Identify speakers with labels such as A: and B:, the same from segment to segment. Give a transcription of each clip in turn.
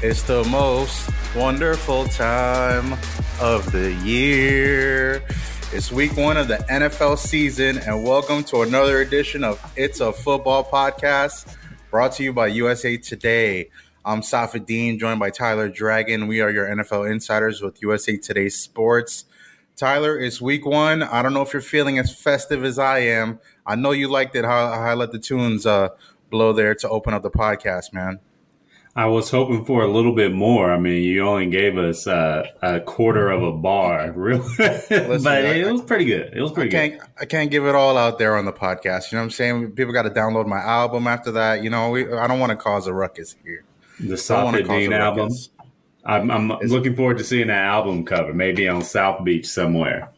A: It's the most wonderful time of the year. It's week one of the NFL season, and welcome to another edition of It's a Football Podcast brought to you by USA Today. I'm Safid Deen, joined by Tyler Dragon. We are your NFL insiders with USA Today Sports. Tyler, it's week one. I don't know if you're feeling as festive as I am. I know you liked it how, how I let the tunes uh, blow there to open up the podcast, man.
B: I was hoping for a little bit more. I mean, you only gave us uh, a quarter of a bar, really, Listen, but I, it was pretty good. It was pretty
A: I can't,
B: good.
A: I can't give it all out there on the podcast. You know what I'm saying? People got to download my album after that. You know, we, I don't want to cause a ruckus here.
B: The Safid Deen album. I'm, I'm looking forward to seeing that album cover, maybe on South Beach somewhere.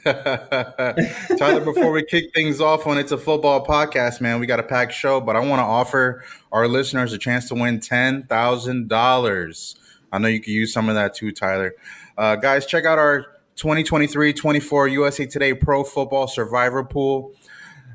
A: Tyler, before we kick things off on It's a Football podcast, man, we got a packed show, but I want to offer our listeners a chance to win $10,000. I know you could use some of that too, Tyler. Uh, guys, check out our 2023 24 USA Today Pro Football Survivor Pool.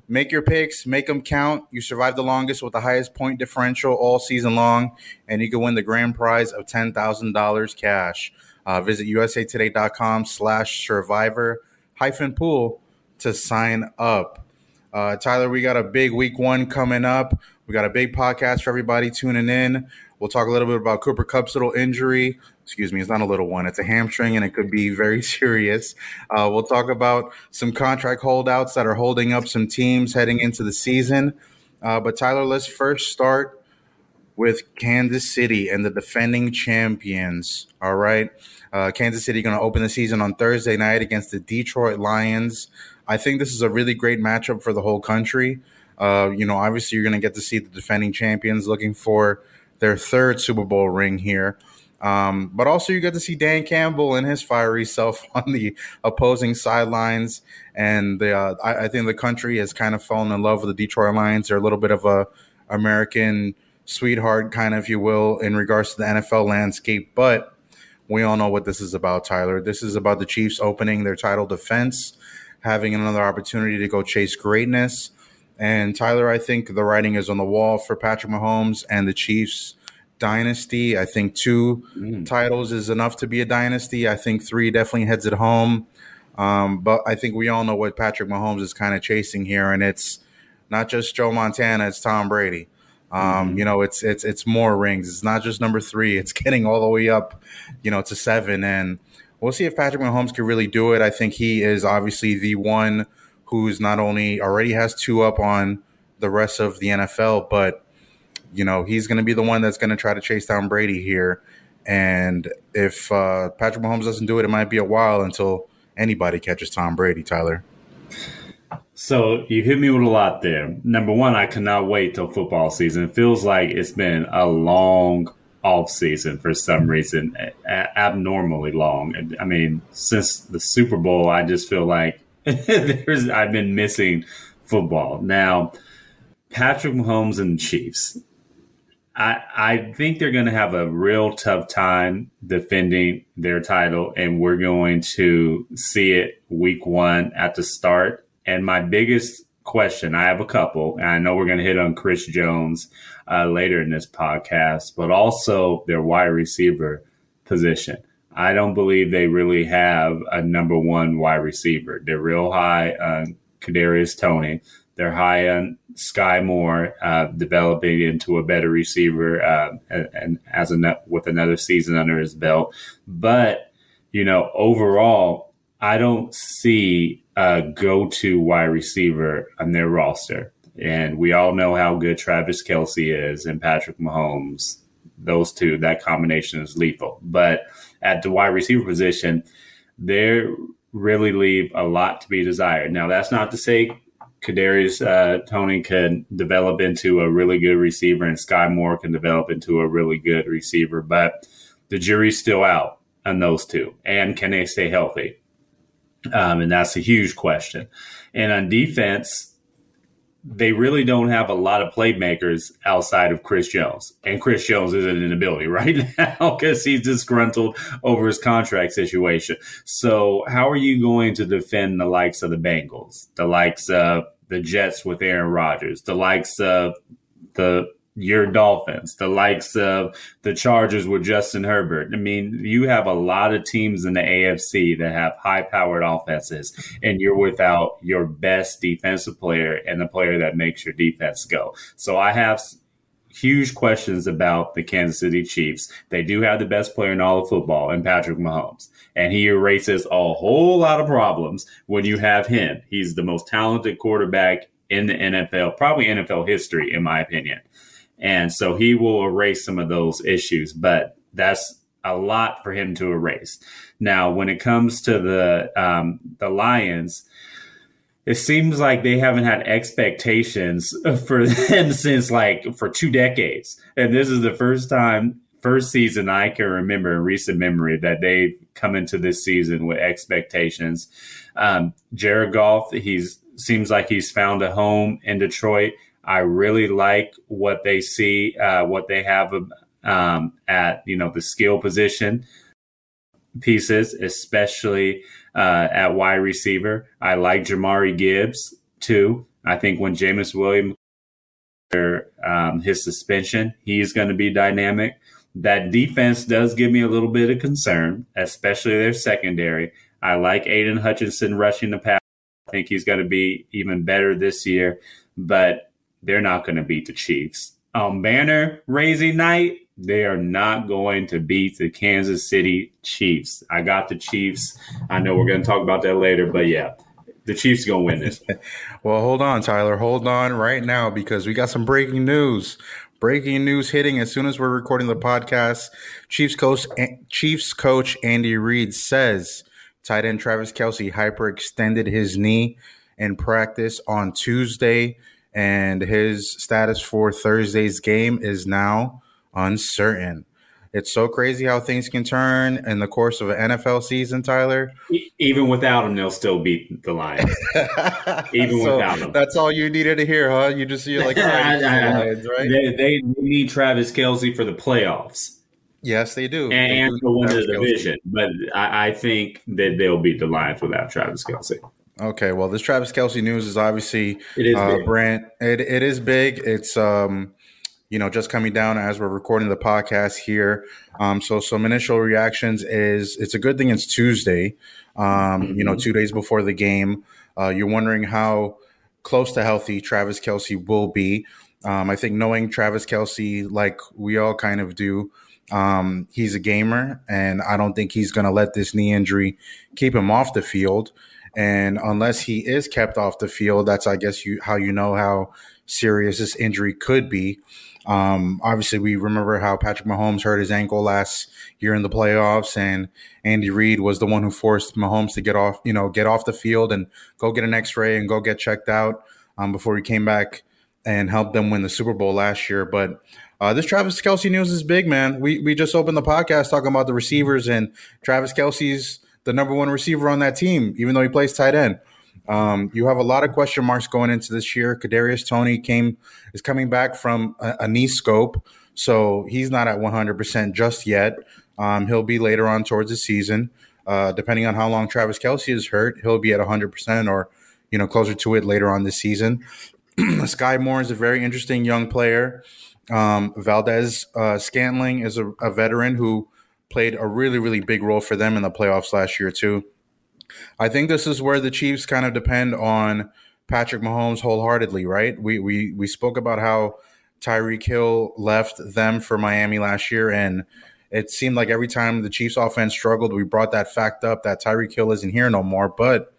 A: Make your picks, make them count. You survive the longest with the highest point differential all season long, and you can win the grand prize of $10,000 cash. Uh, visit usatoday.com slash survivor hyphen pool to sign up. Uh, Tyler, we got a big week one coming up. We got a big podcast for everybody tuning in. We'll talk a little bit about Cooper Kupp's little injury. Excuse me, it's not a little one. It's a hamstring and it could be very serious. Uh, we'll talk about some contract holdouts that are holding up some teams heading into the season. Uh, but Tyler, let's first start with Kansas City and the defending champions. All right. Uh, Kansas City going to open the season on Thursday night against the Detroit Lions. I think this is a really great matchup for the whole country. Uh, you know, obviously, you're going to get to see the defending champions looking for their third Super Bowl ring here. Um, but also, you get to see Dan Campbell and his fiery self on the opposing sidelines. And the, uh, I, I, think the country has kind of fallen in love with the Detroit Lions. They're a little bit of a American sweetheart, kind of, if you will, in regards to the NFL landscape. But we all know what this is about, Tyler. This is about the Chiefs opening their title defense, having another opportunity to go chase greatness. And Tyler, I think the writing is on the wall for Patrick Mahomes and the Chiefs dynasty. I think two mm. titles is enough to be a dynasty. I think three definitely heads it home. Um, but I think we all know what Patrick Mahomes is kind of chasing here, and it's not just Joe Montana; it's Tom Brady. Um, mm-hmm. You know, it's it's it's more rings. It's not just number three. It's getting all the way up, you know, to seven. And we'll see if Patrick Mahomes can really do it. I think he is obviously the one who's not only already has two up on the rest of the NFL, but you know, he's going to be the one that's going to try to chase down Brady here. And if uh, Patrick Mahomes doesn't do it, it might be a while until anybody catches Tom Brady. Tyler.
B: So you hit me with a lot there. Number one, I cannot wait till football season. It feels like it's been a long off season for some reason, a- abnormally long. I mean, since the Super Bowl, I just feel like there's I've been missing football. Now, Patrick Mahomes and the Chiefs. I, I think they're going to have a real tough time defending their title, and we're going to see it week one at the start and my biggest question, I have a couple, and I know we're going to hit on Chris Jones uh, later in this podcast, but also their wide receiver position. I don't believe they really have a number one wide receiver. They're real high on Kadarius Toney. They're high on Skyy Moore, uh, developing into a better receiver, uh, and, and as a with another season under his belt. But you know, overall, I don't see a go to wide receiver on their roster. And we all know how good Travis Kelce is and Patrick Mahomes. Those two, that combination is lethal. But at the wide receiver position, they really leave a lot to be desired. Now, that's not to say Kadarius uh, Toney can develop into a really good receiver and Skyy Moore can develop into a really good receiver, but the jury's still out on those two. And can they stay healthy? Um, and that's a huge question. And on defense, they really don't have a lot of playmakers outside of Chris Jones. And Chris Jones in the building right now because he's disgruntled over his contract situation. So, how are you going to defend the likes of the Bengals, the likes of the Jets with Aaron Rodgers, the likes of the your Dolphins, the likes of the Chargers with Justin Herbert. I mean, you have a lot of teams in the AFC that have high powered offenses, and you're without your best defensive player and the player that makes your defense go. So I have huge questions about the Kansas City Chiefs. They do have the best player in all of football, and Patrick Mahomes. And he erases a whole lot of problems when you have him. He's the most talented quarterback in the NFL, probably NFL history, in my opinion. And so he will erase some of those issues, but that's a lot for him to erase. Now, when it comes to the um, the Lions, it seems like they haven't had expectations for them since like for two decades, and this is the first time, first season I can remember in recent memory that they've come into this season with expectations. Um, Jared Goff, he's seems like he's found a home in Detroit. I really like what they see, uh, what they have um, at you know the skill position pieces, especially uh, at wide receiver. I like Jahmyr Gibbs too. I think when Jameson Williams um, his suspension, he's going to be dynamic. That defense does give me a little bit of concern, especially their secondary. I like Aidan Hutchinson rushing the pass. I think he's going to be even better this year, but they're not going to beat the Chiefs. On banner raising night, they are not going to beat the Kansas City Chiefs. I got the Chiefs. I know we're going to talk about that later, but yeah, the Chiefs going to win this.
A: well, hold on, Tyler. Hold on right now because we got some breaking news. Breaking news hitting as soon as we're recording the podcast. Chiefs coach eh, Chiefs coach Andy Reid says tight end Travis Kelce hyperextended his knee in practice on Tuesday and his status for Thursday's game is now uncertain. It's so crazy how things can turn in the course of an NFL season, Tyler.
B: Even without him, they'll still beat the Lions. Even so without him,
A: that's all you needed to hear, huh? You just you're like, Lions,
B: right? They, they, need Travis Kelce for the playoffs.
A: Yes, they do.
B: And they do win the division, but I, I think that they'll beat the Lions without Travis Kelce.
A: Okay, well, this Travis Kelce news is obviously it is uh, Brand. It it is big. It's um, you know, just coming down as we're recording the podcast here. Um, so some initial reactions is it's a good thing it's Tuesday. Um, mm-hmm. you know, mm-hmm. two days before the game. Uh, you're wondering how close to healthy Travis Kelce will be. Um, I think knowing Travis Kelce, like we all kind of do, um, he's a gamer, and I don't think he's going to let this knee injury keep him off the field. And unless he is kept off the field, that's I guess you how you know how serious this injury could be. Um, obviously, we remember how Patrick Mahomes hurt his ankle last year in the playoffs, and Andy Reid was the one who forced Mahomes to get off, you know, get off the field and go get an X-ray and go get checked out um, before he came back and helped them win the Super Bowl last year. But uh, this Travis Kelce news is big, man. We we just opened the podcast talking about the receivers, and Travis Kelce's the number one receiver on that team, even though he plays tight end. Um, you have a lot of question marks going into this year. Kadarius Toney came is coming back from a, a knee scope, so he's not at 100 percent just yet. Um, he'll be later on towards the season, uh, depending on how long Travis Kelce is hurt. He'll be at 100 percent or you know closer to it later on this season. Skyy Moore is a very interesting young player. Um, Valdes uh, Scantling is a, a veteran who played a really, really big role for them in the playoffs last year, too. I think this is where the Chiefs kind of depend on Patrick Mahomes wholeheartedly, right? We we we spoke about how Tyreek Hill left them for Miami last year, and it seemed like every time the Chiefs offense struggled, we brought that fact up that Tyreek Hill isn't here no more. But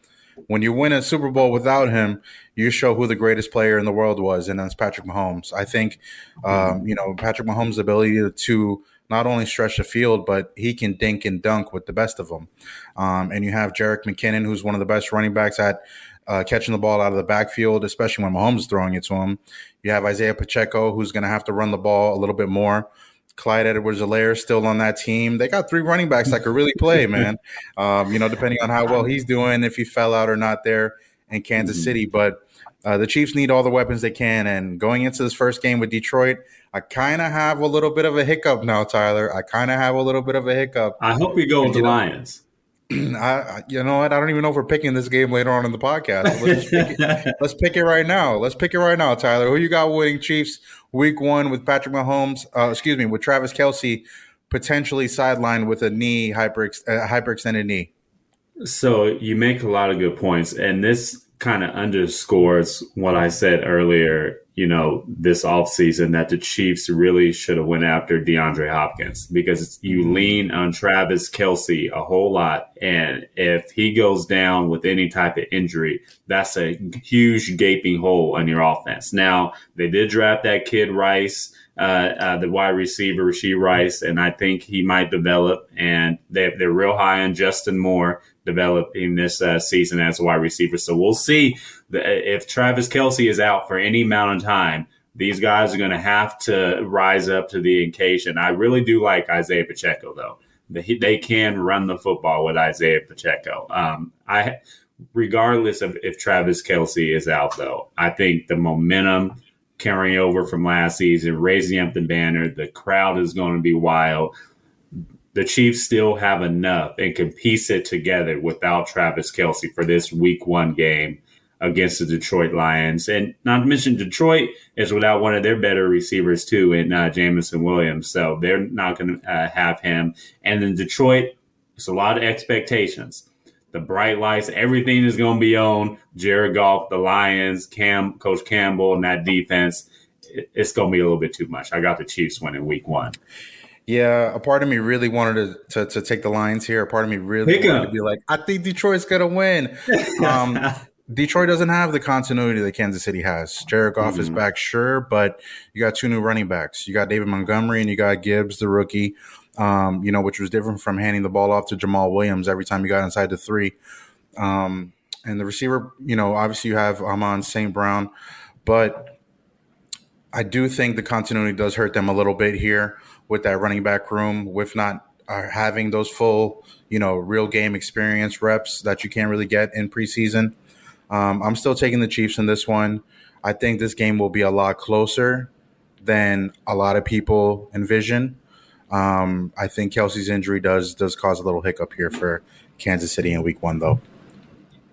A: when you win a Super Bowl without him, you show who the greatest player in the world was, and that's Patrick Mahomes. I think, um, you know, Patrick Mahomes' ability to, to not only stretch the field, but he can dink and dunk with the best of them. Um, and you have Jerick McKinnon, who's one of the best running backs at uh, catching the ball out of the backfield, especially when Mahomes is throwing it to him. You have Isaiah Pacheco, who's going to have to run the ball a little bit more. Clyde Edwards-Helaire still on that team. They got three running backs that could really play, man. Um, you know, depending on how well he's doing, if he fell out or not there in Kansas mm-hmm. City. But uh, the Chiefs need all the weapons they can. And going into this first game with Detroit, I kind of have a little bit of a hiccup now, Tyler. I kind of have a little bit of a hiccup.
B: I hope we go with the Lions.
A: I, you know what? I don't even know if we're picking this game later on in the podcast. Let's pick, it, let's pick it right now. Let's pick it right now, Tyler. Who you got winning Chiefs week one with Patrick Mahomes? Uh, excuse me, with Travis Kelce potentially sidelined with a knee hyper uh, hyperextended knee.
B: So you make a lot of good points, and this kind of underscores what I said earlier you know, this offseason that the Chiefs really should have went after DeAndre Hopkins because you mm-hmm. lean on Travis Kelce a whole lot. And if he goes down with any type of injury, that's a huge gaping hole on your offense. Now, they did draft that kid Rice. Uh, uh, the wide receiver, Rashee Rice, and I think he might develop. And they, they're real high on Justin Moore developing this uh, season as a wide receiver. So we'll see if Travis Kelce is out for any amount of time, these guys are going to have to rise up to the occasion. I really do like Isaiah Pacheco, though. They, they can run the football with Isaiah Pacheco. Um, I, regardless of if Travis Kelce is out, though, I think the momentum carrying over from last season, raising up the banner, the crowd is going to be wild. The Chiefs still have enough and can piece it together without Travis Kelce for this Week One game against the Detroit Lions. And not to mention, Detroit is without one of their better receivers, too, in uh, Jameson Williams. So they're not going to uh, have him. And then Detroit, it's a lot of expectations. The bright lights, everything is going to be on Jared Goff, the Lions, Cam, Coach Campbell, and that defense. It's going to be a little bit too much. I got the Chiefs winning week one.
A: Yeah, a part of me really wanted to, to, to take the Lions here. A part of me really Pick wanted up. to be like, I think Detroit's gonna win. Um, Detroit doesn't have the continuity that Kansas City has. Jared Goff mm-hmm. is back, sure, but you got two new running backs. You got David Montgomery and you got Gibbs, the rookie. Um, you know, which was different from handing the ball off to Jamaal Williams every time you got inside the three. Um, and the receiver, you know, obviously you have Amon St. Brown, but I do think the continuity does hurt them a little bit here with that running back room, with not uh, having those full, you know, real game experience reps that you can't really get in preseason. Um, I'm still taking the Chiefs in this one. I think this game will be a lot closer than a lot of people envision. Um, I think Kelce's injury does does cause a little hiccup here for Kansas City in Week One, though.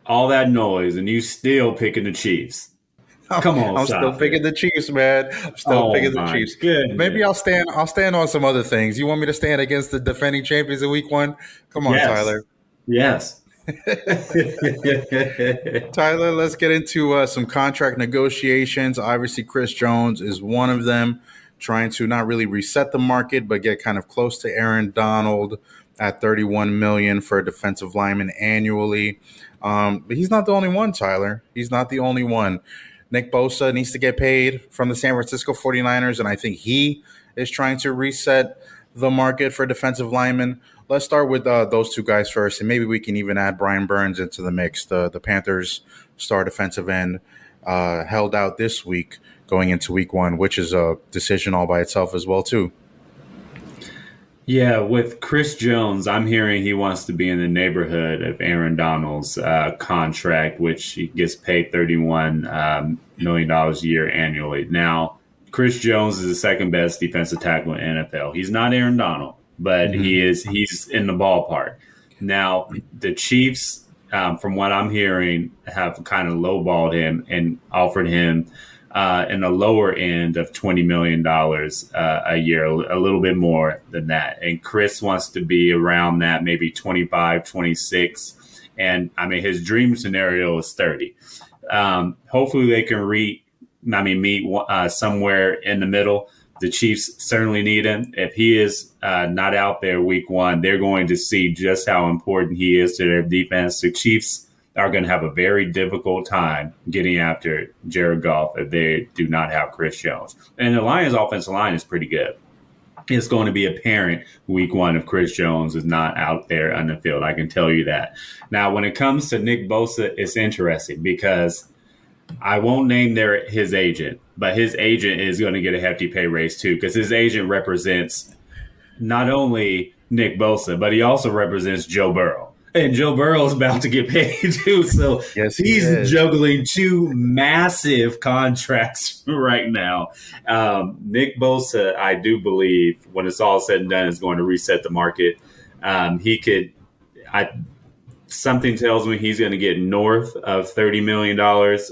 B: All that noise, and you still picking the Chiefs. Come on,
A: I'm still picking the Chiefs, man. I'm still oh picking the Chiefs. Goodness. Maybe I'll stand. I'll stand on some other things. You want me to stand against the defending champions in Week One? Come on,
B: yes.
A: Tyler.
B: Yes.
A: Tyler, let's get into uh, some contract negotiations. Obviously, Chris Jones is one of them, trying to not really reset the market, but get kind of close to Aaron Donald at 31 million for a defensive lineman annually. Um, but he's not the only one, Tyler. He's not the only one. Nick Bosa needs to get paid from the San Francisco 49ers, and I think he is trying to reset the market for defensive linemen let's start with uh, those two guys first, and maybe we can even add Brian Burns into the mix. The the Panthers star defensive end uh, held out this week going into week one, which is a decision all by itself as well too.
B: Yeah, with Chris Jones, I'm hearing he wants to be in the neighborhood of Aaron Donald's uh, contract, which he gets paid 31 um, million dollars a year annually. Now, Chris Jones is the second best defensive tackle in NFL. He's not Aaron Donald, but mm-hmm. he is he's in the ballpark. Now the Chiefs, um, from what I'm hearing, have kind of lowballed him and offered him uh, in the lower end of twenty million dollars uh, a year, a little bit more than that. And Chris wants to be around that, maybe 25, 26. And I mean, his dream scenario is 30. Um, hopefully, they can re, I mean, meet uh, somewhere in the middle the Chiefs certainly need him. If he is uh, not out there week one, they're going to see just how important he is to their defense. The Chiefs are going to have a very difficult time getting after Jared Goff if they do not have Chris Jones. And the Lions' offensive line is pretty good. It's going to be apparent week one if Chris Jones is not out there on the field. I can tell you that. Now, when it comes to Nick Bosa, it's interesting because I won't name their his agent, but his agent is going to get a hefty pay raise too because his agent represents not only Nick Bosa, but he also represents Joe Burrow. And Joe Burrow is about to get paid too. So yes, he he's is. juggling two massive contracts right now. Um, Nick Bosa, I do believe, when it's all said and done, is going to reset the market. Um, he could, I something tells me he's going to get north of $30 million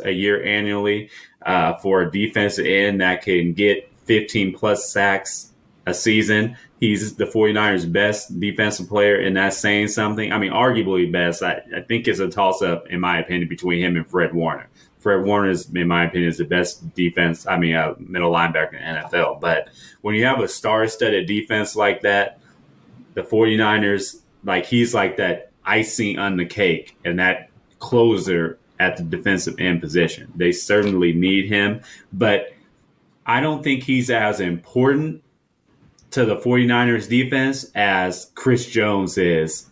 B: a year annually uh, for a defensive end that can get 15 plus sacks a season. He's the 49ers' best defensive player, and that's saying something. I mean, arguably best. I, I think it's a toss up, in my opinion, between him and Fred Warner. Fred Warner is, in my opinion, is the best defense. I mean, uh, middle linebacker in the NFL. But when you have a star-studded defense like that, the 49ers, like he's like that icing on the cake, and that closer at the defensive end position. They certainly need him, but I don't think he's as important to the 49ers defense as Chris Jones is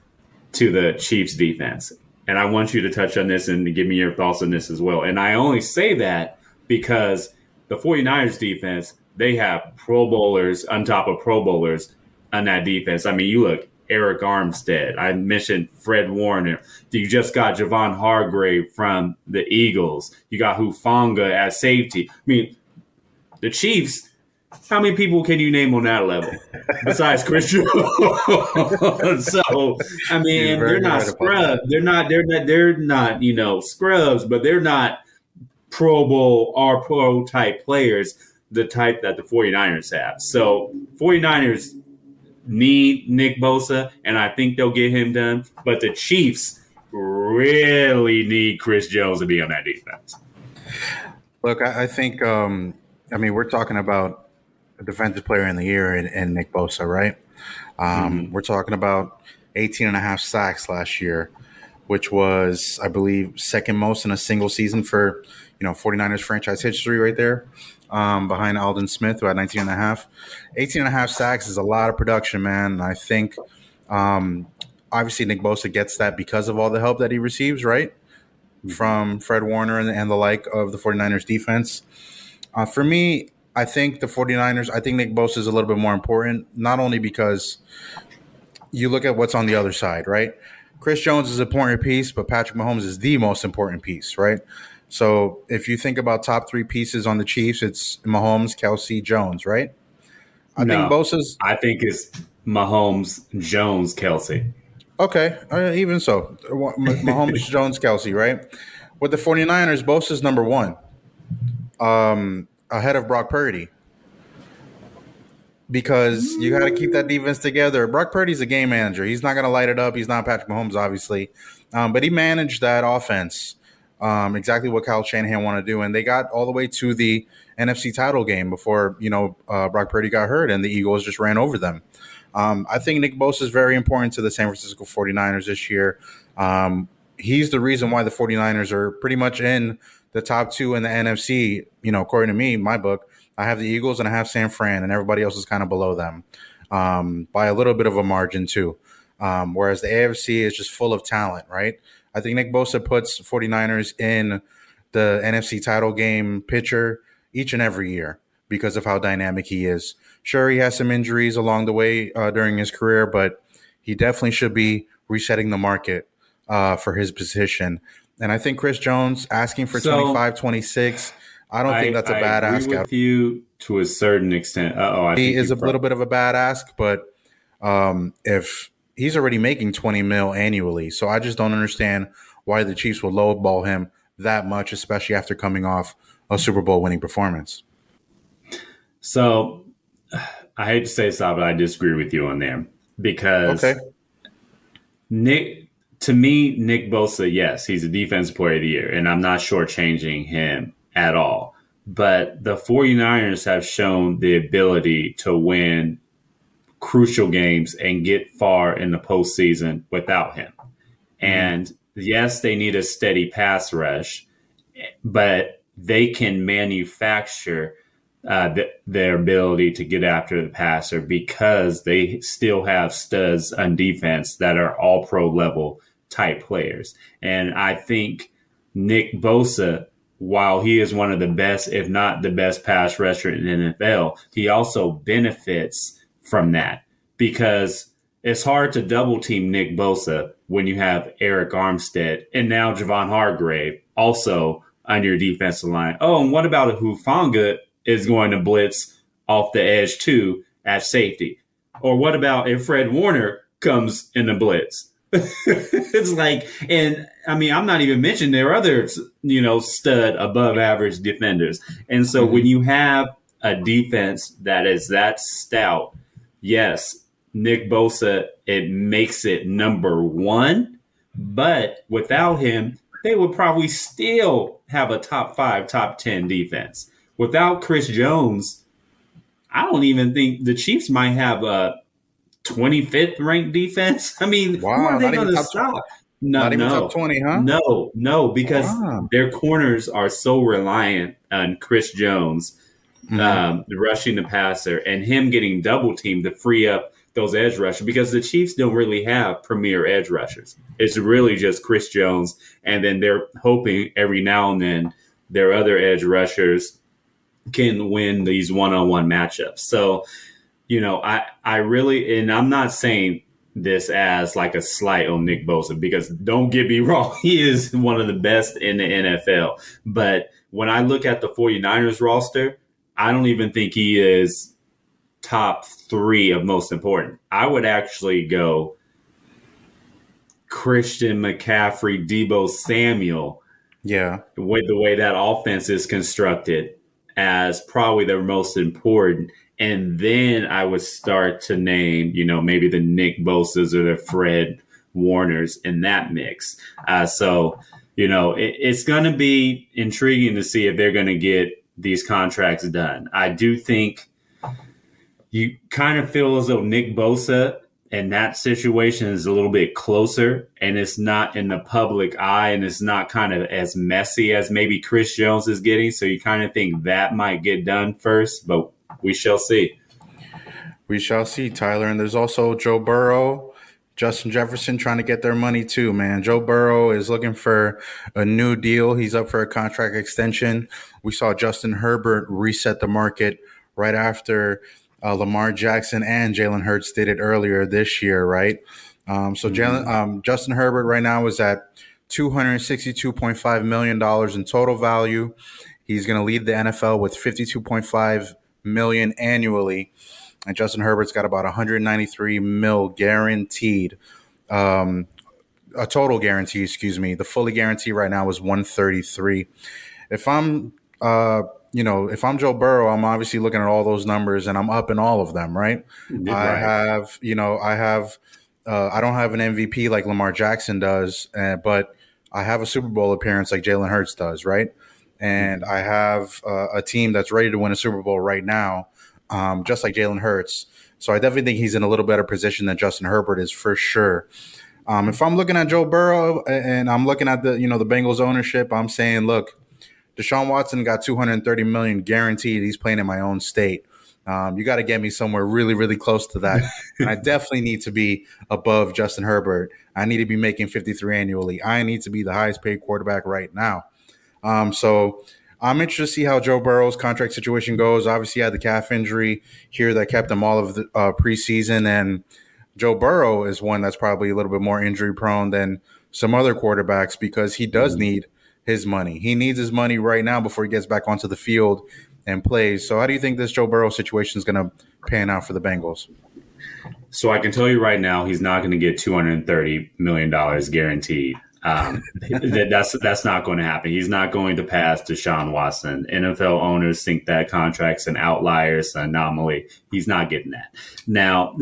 B: to the Chiefs defense. And I want you to touch on this and give me your thoughts on this as well. And I only say that because the 49ers defense, they have pro bowlers on top of pro bowlers on that defense. I mean, you look Arik Armstead. I mentioned Fred Warner. You just got Javon Hargrave from the Eagles. You got Hufanga at safety. I mean, the Chiefs how many people can you name on that level besides Christian? so I mean, they're not scrubs. They're not. They're not. They're not. You know, scrubs, but they're not Pro Bowl or Pro type players. The type that the 49ers have. So 49ers need Nick Bosa, and I think they'll get him done. But the Chiefs really need Chris Jones to be on that defense.
A: Look, I, I think. Um, I mean, we're talking about defensive player in the year in, in Nick Bosa, right? Um, mm-hmm. We're talking about 18 and a half sacks last year, which was, I believe, second most in a single season for, you know, 49ers franchise history right there, um, behind Aldon Smith, who had 19 and a half. 18 and a half sacks is a lot of production, man. I think, um, obviously, Nick Bosa gets that because of all the help that he receives, right? Mm-hmm. From Fred Warner and, and the like of the 49ers defense. Uh, for me, I think the 49ers, I think Nick Bosa is a little bit more important, not only because you look at what's on the other side, right? Chris Jones is an important piece, but Patrick Mahomes is the most important piece, right? So if you think about top three pieces on the Chiefs, it's Mahomes, Kelce, Jones, right?
B: I no, think Bosa's. I think it's Mahomes, Jones, Kelce.
A: Okay, uh, even so, Mahomes, Jones, Kelce, right? With the 49ers, Bosa's number one. Um, ahead of Brock Purdy because you got to keep that defense together. Brock Purdy's a game manager. He's not going to light it up. He's not Patrick Mahomes, obviously, um, but he managed that offense um, exactly what Kyle Shanahan wanted to do, and they got all the way to the NFC title game before you know uh, Brock Purdy got hurt, and the Eagles just ran over them. Um, I think Nick Bosa is very important to the San Francisco 49ers this year. Um, he's the reason why the 49ers are pretty much in the top two in the NFC, you know, according to me, my book, I have the Eagles and I have San Fran, and everybody else is kind of below them um, by a little bit of a margin, too. Um, whereas the AFC is just full of talent, right? I think Nick Bosa puts 49ers in the NFC title game picture each and every year because of how dynamic he is. Sure, he has some injuries along the way uh, during his career, but he definitely should be resetting the market uh, for his position. And I think Chris Jones asking for so, 25, 26, I don't I, think that's a I bad
B: agree
A: ask.
B: with you to a certain extent. oh,
A: he is a little bit of a bad ask, but um, if he's already making 20 mil annually, so I just don't understand why the Chiefs will lowball him that much, especially after coming off a Super Bowl winning performance.
B: So I hate to say so, but I disagree with you on there because okay. Nick to me, Nick Bosa, yes, he's a defense player of the year, and I'm not shortchanging him at all. But the 49ers have shown the ability to win crucial games and get far in the postseason without him. Mm-hmm. And yes, they need a steady pass rush, but they can manufacture uh, th- their ability to get after the passer because they still have studs on defense that are all pro level type players. And I think Nick Bosa, while he is one of the best, if not the best pass rusher in the NFL, he also benefits from that because it's hard to double team Nick Bosa when you have Arik Armstead and now Javon Hargrave also on your defensive line. Oh, and what about if Hufanga is going to blitz off the edge too at safety? Or what about if Fred Warner comes in the blitz? It's like, and I mean, I'm not even mentioning there are other, you know, stud above average defenders. And so mm-hmm. when you have a defense that is that stout, yes, Nick Bosa, it makes it number one. But without him, they would probably still have a top five, top 10 defense. Without Chris Jones, I don't even think the Chiefs might have a 25th ranked defense. I mean, wow, who are they going to stop?
A: No, no, 20, huh?
B: No, no, because wow. their corners are so reliant on Chris Jones mm-hmm. um, rushing the passer and him getting double teamed to free up those edge rushers because the Chiefs don't really have premier edge rushers. It's really just Chris Jones, and then they're hoping every now and then their other edge rushers can win these one on one matchups. So you know, I I really and I'm not saying this as like a slight on Nick Bosa because don't get me wrong, he is one of the best in the NFL. But when I look at the 49ers roster, I don't even think he is top three of most important. I would actually go Christian McCaffrey, Deebo Samuel.
A: Yeah.
B: With the way that offense is constructed as probably the most important. And then I would start to name, you know, maybe the Nick Bosa's or the Fred Warners in that mix. Uh, so, you know, it, it's going to be intriguing to see if they're going to get these contracts done. I do think you kind of feel as though Nick Bosa and that situation is a little bit closer and it's not in the public eye and it's not kind of as messy as maybe Chris Jones is getting. So you kind of think that might get done first, but we shall see.
A: We shall see, Tyler. And there's also Joe Burrow, Justin Jefferson trying to get their money too, man. Joe Burrow is looking for a new deal. He's up for a contract extension. We saw Justin Herbert reset the market right after uh, Lamar Jackson and Jalen Hurts did it earlier this year, right? Um, so Jalen, mm-hmm. um, Justin Herbert right now is at two hundred sixty-two point five million dollars in total value. He's going to lead the NFL with fifty-two point five million annually, and Justin Herbert's got about 193 mil guaranteed. Um, a total guarantee, excuse me. The fully guarantee right now is 133. If I'm, uh, you know, if I'm Joe Burrow, I'm obviously looking at all those numbers and I'm up in all of them, right? right. I have, you know, I have, uh, I don't have an MVP like Lamar Jackson does, uh, but I have a Super Bowl appearance like Jalen Hurts does, right? and I have uh, a team that's ready to win a Super Bowl right now, um, just like Jalen Hurts. So I definitely think he's in a little better position than Justin Herbert is for sure. Um, if I'm looking at Joe Burrow and I'm looking at the you know the Bengals ownership, I'm saying, look, Deshaun Watson got 230 million guaranteed. He's playing in my own state. Um, you got to get me somewhere really, really close to that. and I definitely need to be above Justin Herbert. I need to be making 53 annually. I need to be the highest paid quarterback right now. Um, so I'm interested to see how Joe Burrow's contract situation goes. Obviously, he had the calf injury here that kept him all of the uh, preseason, and Joe Burrow is one that's probably a little bit more injury prone than some other quarterbacks because he does mm-hmm. need his money. He needs his money right now before he gets back onto the field and plays. So, how do you think this Joe Burrow situation is going to pan out for the Bengals?
B: So, I can tell you right now, he's not going to get $230 million guaranteed. Um, that, that's that's not going to happen. He's not going to pass Deshaun Watson. NFL owners think that contract's an outlier, it's an anomaly. He's not getting that. Now,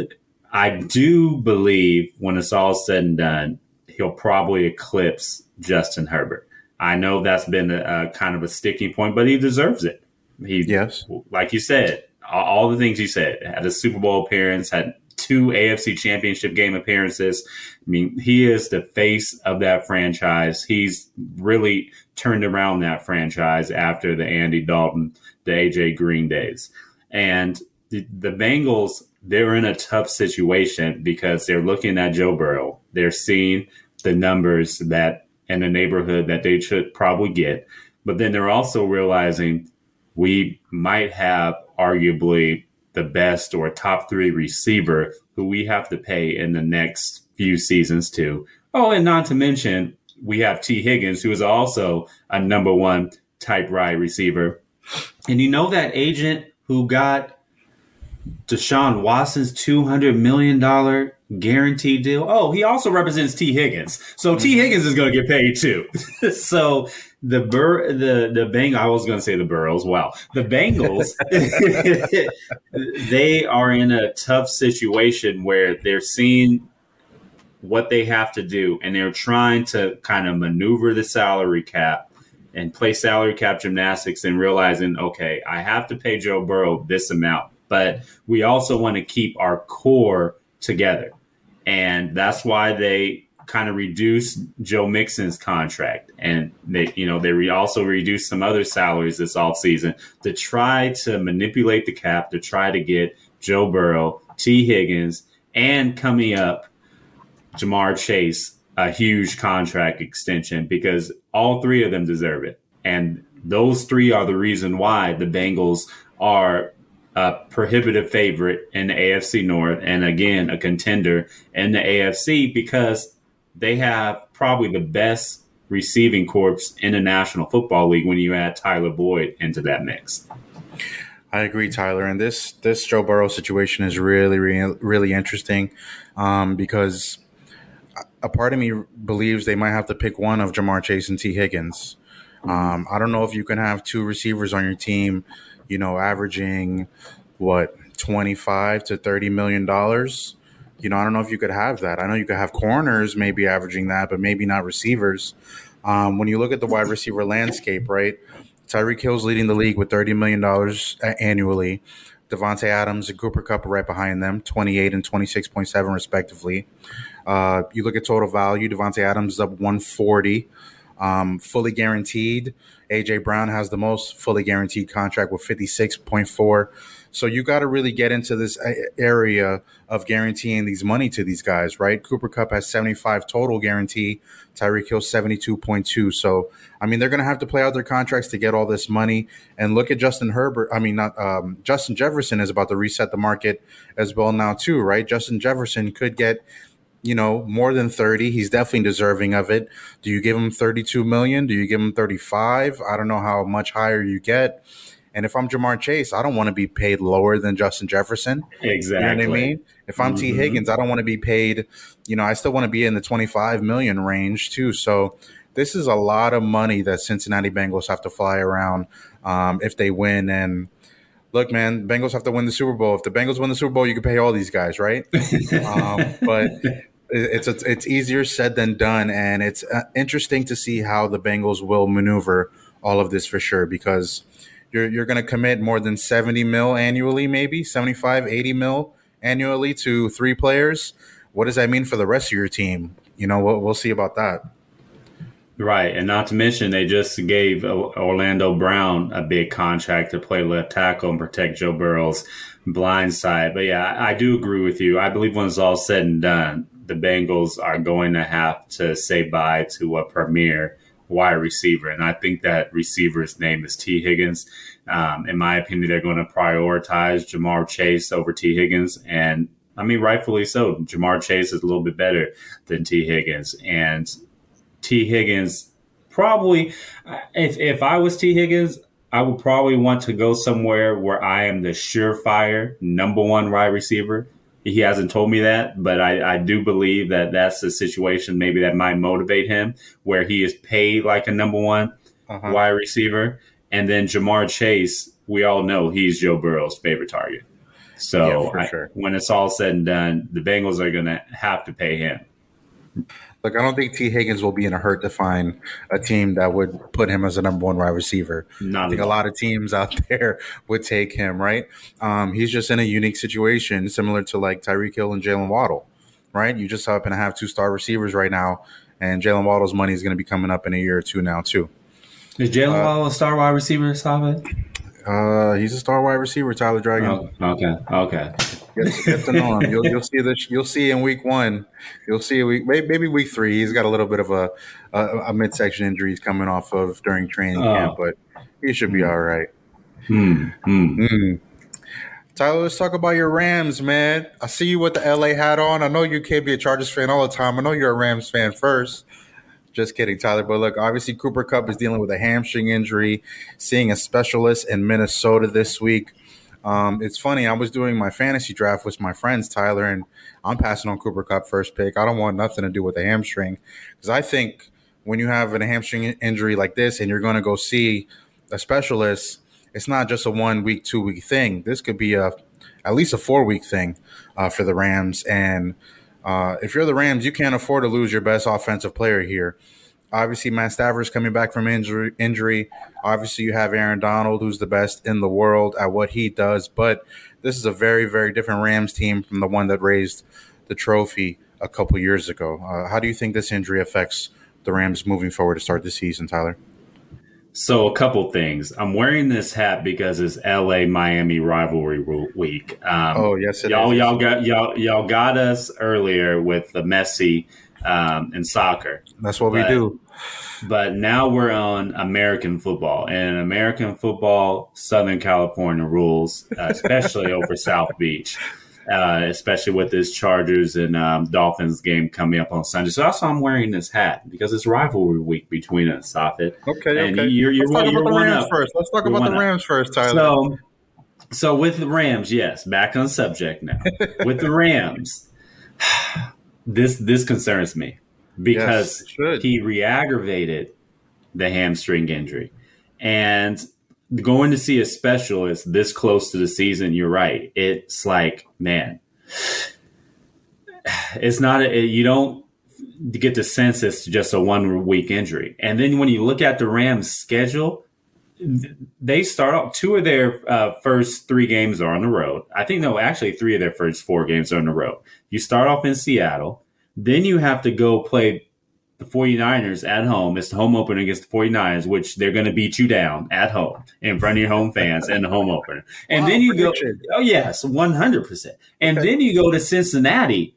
B: I do believe when it's all said and done, he'll probably eclipse Justin Herbert. I know that's been a, a kind of a sticking point, but he deserves it. He,
A: yes,
B: like you said, all, all the things you said. Had a Super Bowl appearance, had two AFC championship game appearances. I mean, he is the face of that franchise. He's really turned around that franchise after the Andy Dalton, the AJ Green days. And the, the Bengals, they're in a tough situation because they're looking at Joe Burrow. They're seeing the numbers that in the neighborhood that they should probably get. But then they're also realizing we might have arguably the best or top three receiver who we have to pay in the next few seasons too. Oh, and not to mention we have Tee Higgins, who is also a number one type wide receiver. And you know that agent who got Deshaun Watson's two hundred million dollar guaranteed deal. Oh, he also represents Tee Higgins, so mm-hmm. Higgins is going to get paid too. so the Bur the the Bang I was going to say the Burrows. Wow, the Bengals they are in a tough situation where they're seeing what they have to do, and they're trying to kind of maneuver the salary cap and play salary cap gymnastics and realizing, okay, I have to pay Joe Burrow this amount, but we also want to keep our core together. And that's why they kind of reduced Joe Mixon's contract. And they, you know, they re- also reduced some other salaries this offseason to try to manipulate the cap, to try to get Joe Burrow, Tee Higgins, and coming up, Ja'Marr Chase a huge contract extension because all three of them deserve it. And those three are the reason why the Bengals are a prohibitive favorite in the AFC North and again a contender in the AFC because they have probably the best receiving corps in the National Football League when you add Tyler Boyd into that mix.
A: I agree, Tyler. And this this Joe Burrow situation is really, really, really interesting um, because a part of me believes they might have to pick one of Ja'Marr Chase and Tee Higgins. Um, I don't know if you can have two receivers on your team, you know, averaging what twenty-five to thirty million dollars. You know, I don't know if you could have that. I know you could have corners maybe averaging that, but maybe not receivers. Um, when you look at the wide receiver landscape, right? Tyreek Hill's leading the league with thirty million dollars annually. Davante Adams and Cooper Kupp are right behind them, 28 and 26.7 respectively. Uh, you look at total value, Davante Adams is up 140, um, fully guaranteed. AJ Brown has the most fully guaranteed contract with 56.4. So you got to really get into this area of guaranteeing these money to these guys, right? Cooper Kupp has 75 total guarantee, Tyreek Hill 72.2. So I mean, they're going to have to play out their contracts to get all this money. And look at Justin Herbert. I mean, not um, Justin Jefferson is about to reset the market as well now too, right? Justin Jefferson could get you know, more than 30. He's definitely deserving of it. Do you give him 32 million? Do you give him 35? I don't know how much higher you get. And if I'm Ja'Marr Chase, I don't want to be paid lower than Justin Jefferson.
B: Exactly.
A: You know what I mean? If I'm mm-hmm. Tee Higgins, I don't want to be paid, you know, I still want to be in the 25 million range too. So this is a lot of money that Cincinnati Bengals have to fly around um, if they win. And look, man, Bengals have to win the Super Bowl. If the Bengals win the Super Bowl, you can pay all these guys, right? um, but it's it's, easier said than done, and it's uh, interesting to see how the Bengals will maneuver all of this for sure because you're you're going to commit more than 70 mil annually, maybe 75, 80 mil annually to three players. What does that mean for the rest of your team? You know, we'll, we'll see about that.
B: Right, and not to mention they just gave Orlando Brown a big contract to play left tackle and protect Joe Burrow's blind side. But yeah, I do agree with you. I believe when it's all said and done, the Bengals are going to have to say bye to a premier wide receiver. And I think that receiver's name is Tee Higgins. Um, in my opinion, they're going to prioritize Ja'Marr Chase over Tee Higgins. And I mean, rightfully so. Ja'Marr Chase is a little bit better than Tee Higgins. And Tee Higgins probably, if, if I was Tee Higgins, I would probably want to go somewhere where I am the surefire number one wide receiver he hasn't told me that, but I, I do believe that that's a situation maybe that might motivate him where he is paid like a number one uh-huh. wide receiver. And then Ja'Marr Chase, we all know he's Joe Burrow's favorite target. So yeah, I, sure. when it's all said and done, the Bengals are going to have to pay him.
A: Look, I don't think Tee Higgins will be in a hurt to find a team that would put him as a number one wide receiver. Not I think a lot of teams out there would take him, right? Um, he's just in a unique situation, similar to like Tyreek Hill and Jaylen Waddle, right? You just happen to have two star receivers right now, and Jaylen Waddle's money is going to be coming up in a year or two now, too.
B: Is Jaylen uh, Waddle a star wide receiver, Stop
A: Uh, he's a star wide receiver, Tyler Dragon.
B: Oh, okay, okay.
A: Get, get to know him. You'll, you'll see this. You'll see in week one. You'll see week maybe week three. He's got a little bit of a a, a midsection injury he's coming off of during training oh. camp, but he should be all right.
B: Hmm. Hmm.
A: Mm. Tyler, let's talk about your Rams, man. I see you with the LA hat on. I know you can't be a Chargers fan all the time. I know you're a Rams fan first. Just kidding, Tyler. But look, obviously Cooper Kupp is dealing with a hamstring injury, seeing a specialist in Minnesota this week. Um, it's funny. I was doing my fantasy draft with my friends, Tyler, and I'm passing on Cooper Kupp first pick. I don't want nothing to do with a hamstring because I think when you have a hamstring injury like this and you're going to go see a specialist, it's not just a one week, two week thing. This could be a at least a four week thing uh, for the Rams. And uh, if you're the Rams, you can't afford to lose your best offensive player here. Obviously, Matt Stafford's coming back from injury. Injury. Obviously, you have Aaron Donald, who's the best in the world at what he does. But this is a very, very different Rams team from the one that raised the trophy a couple years ago. Uh, how do you think this injury affects the Rams moving forward to start the season, Tyler?
B: So, a couple things. I'm wearing this hat because it's LA Miami rivalry week.
A: Um, oh yes,
B: y'all is. y'all got y'all y'all got us earlier with the Messi um, in soccer.
A: That's what but, we do.
B: But now we're on American football, and American football, Southern California rules, uh, especially over South Beach. Uh, especially with this Chargers and um, Dolphins game coming up on Sunday. So that's why I'm wearing this hat because it's rivalry week between us, Safid.
A: Okay, and okay. You're, you're, Let's talk you're about the Rams up. first. Let's talk you're about the Rams up. first, Tyler.
B: So, so with the Rams, yes, back on subject now. with the Rams, this this concerns me because yes, he re-aggravated the hamstring injury. And going to see a specialist this close to the season, you're right. It's like, man, it's not, a, you don't get the sense it's just a one week injury. And then when you look at the Rams' schedule, they start off two of their uh, first three games are on the road. I think no, actually three of their first four games are on the road. You start off in Seattle, then you have to go play the 49ers at home. It's the home opener against the 49ers, which they're going to beat you down at home in front of your home fans and the home opener. And wow, then you prediction. go, oh, yes, 100%. And okay. then you go to Cincinnati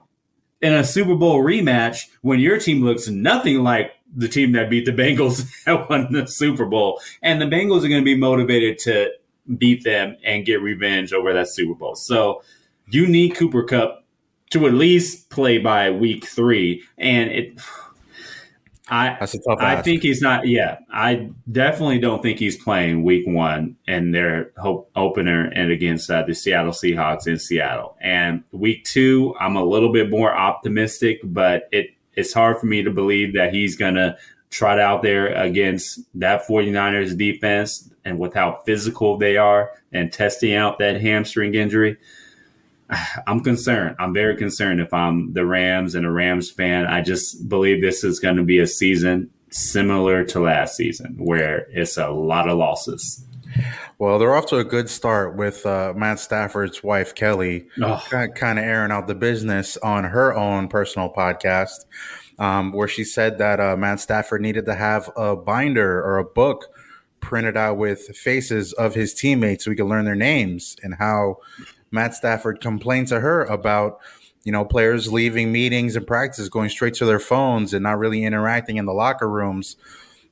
B: in a Super Bowl rematch when your team looks nothing like the team that beat the Bengals that won the Super Bowl. And the Bengals are going to be motivated to beat them and get revenge over that Super Bowl. So you need Cooper Kupp to at least play by week three. And it I That's a tough I ask. think he's not. Yeah, I definitely don't think he's playing Week One and their hope opener and against uh, the Seattle Seahawks in Seattle. And Week Two, I'm a little bit more optimistic, but it it's hard for me to believe that he's gonna trot out there against that 49ers defense and with how physical they are and testing out that hamstring injury. I'm concerned. I'm very concerned if I'm the Rams and a Rams fan. I just believe this is going to be a season similar to last season where it's a lot of losses.
A: Well, they're off to a good start with uh, Matt Stafford's wife, Kelly, oh. kind of airing out the business on her own personal podcast, um, where she said that uh, Matt Stafford needed to have a binder or a book printed out with faces of his teammates so we could learn their names and how Matt Stafford complained to her about, you know, players leaving meetings and practices, going straight to their phones and not really interacting in the locker rooms.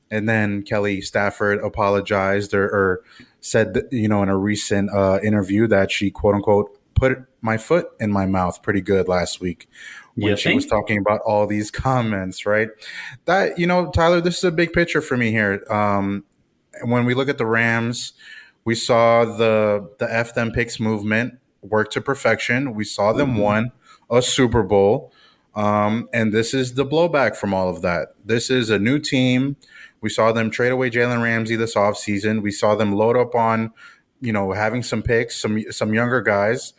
A: And then Kelly Stafford apologized or, or said, that, you know, in a recent uh, interview that she quote unquote put my foot in my mouth pretty good last week when you she think? was talking about all these comments, right? That, you know, Tyler, this is a big picture for me here. Um, when we look at the Rams, we saw the the F them picks movement worked to perfection. We saw them mm-hmm. won a Super Bowl. Um, and this is the blowback from all of that. This is a new team. We saw them trade away Jalen Ramsey this offseason. We saw them load up on, you know, having some picks, some some younger guys.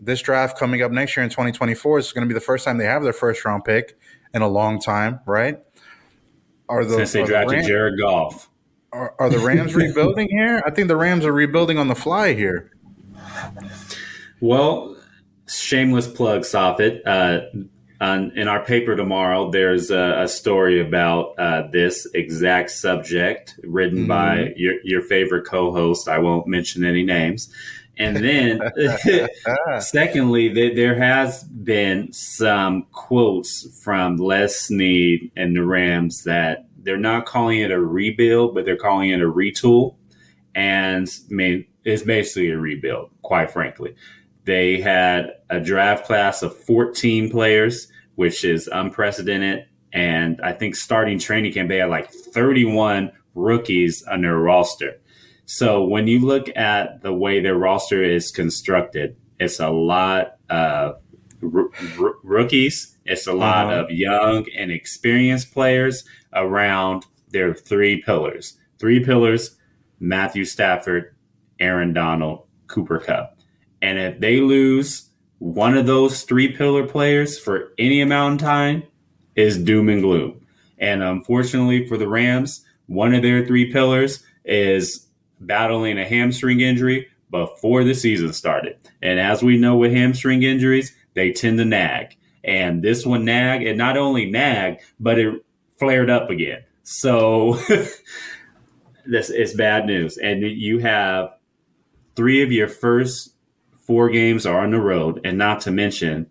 A: This draft coming up next year in 2024 is going to be the first time they have their first round pick in a long time, right?
B: Are the, Since they drafted the Jared Goff.
A: Are, are the Rams rebuilding here? I think the Rams are rebuilding on the fly here.
B: Well, shameless plug, Safid. Uh, on, in our paper tomorrow, there's a, a story about uh, this exact subject written mm-hmm. by your, your favorite co-host. I won't mention any names. And then, secondly, th- there has been some quotes from Les Snead and the Rams that they're not calling it a rebuild, but they're calling it a retool. And I mean, it's basically a rebuild, quite frankly. They had a draft class of 14 players, which is unprecedented. And I think starting training camp, they had like 31 rookies on their roster. So when you look at the way their roster is constructed, it's a lot of r- r- rookies. It's a lot uh-huh. of young and experienced players around their three pillars. Three pillars: Matthew Stafford, Aaron Donald, Cooper Kupp. And if they lose one of those three pillar players for any amount of time, is doom and gloom. And unfortunately for the Rams, one of their three pillars is battling a hamstring injury before the season started. And as we know with hamstring injuries, they tend to nag. And this one nag, and not only nag, but it flared up again. So this is bad news. And you have three of your first four games are on the road, and not to mention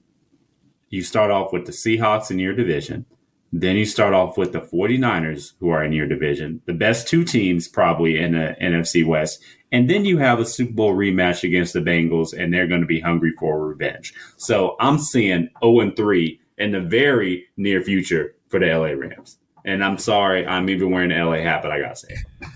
B: you start off with the Seahawks in your division. Then you start off with the 49ers, who are in your division, the best two teams probably in the NFC West. And then you have a Super Bowl rematch against the Bengals, and they're going to be hungry for revenge. So I'm seeing 0 and 3 in the very near future for the LA Rams. And I'm sorry, I'm even wearing an LA hat, but I got to say it.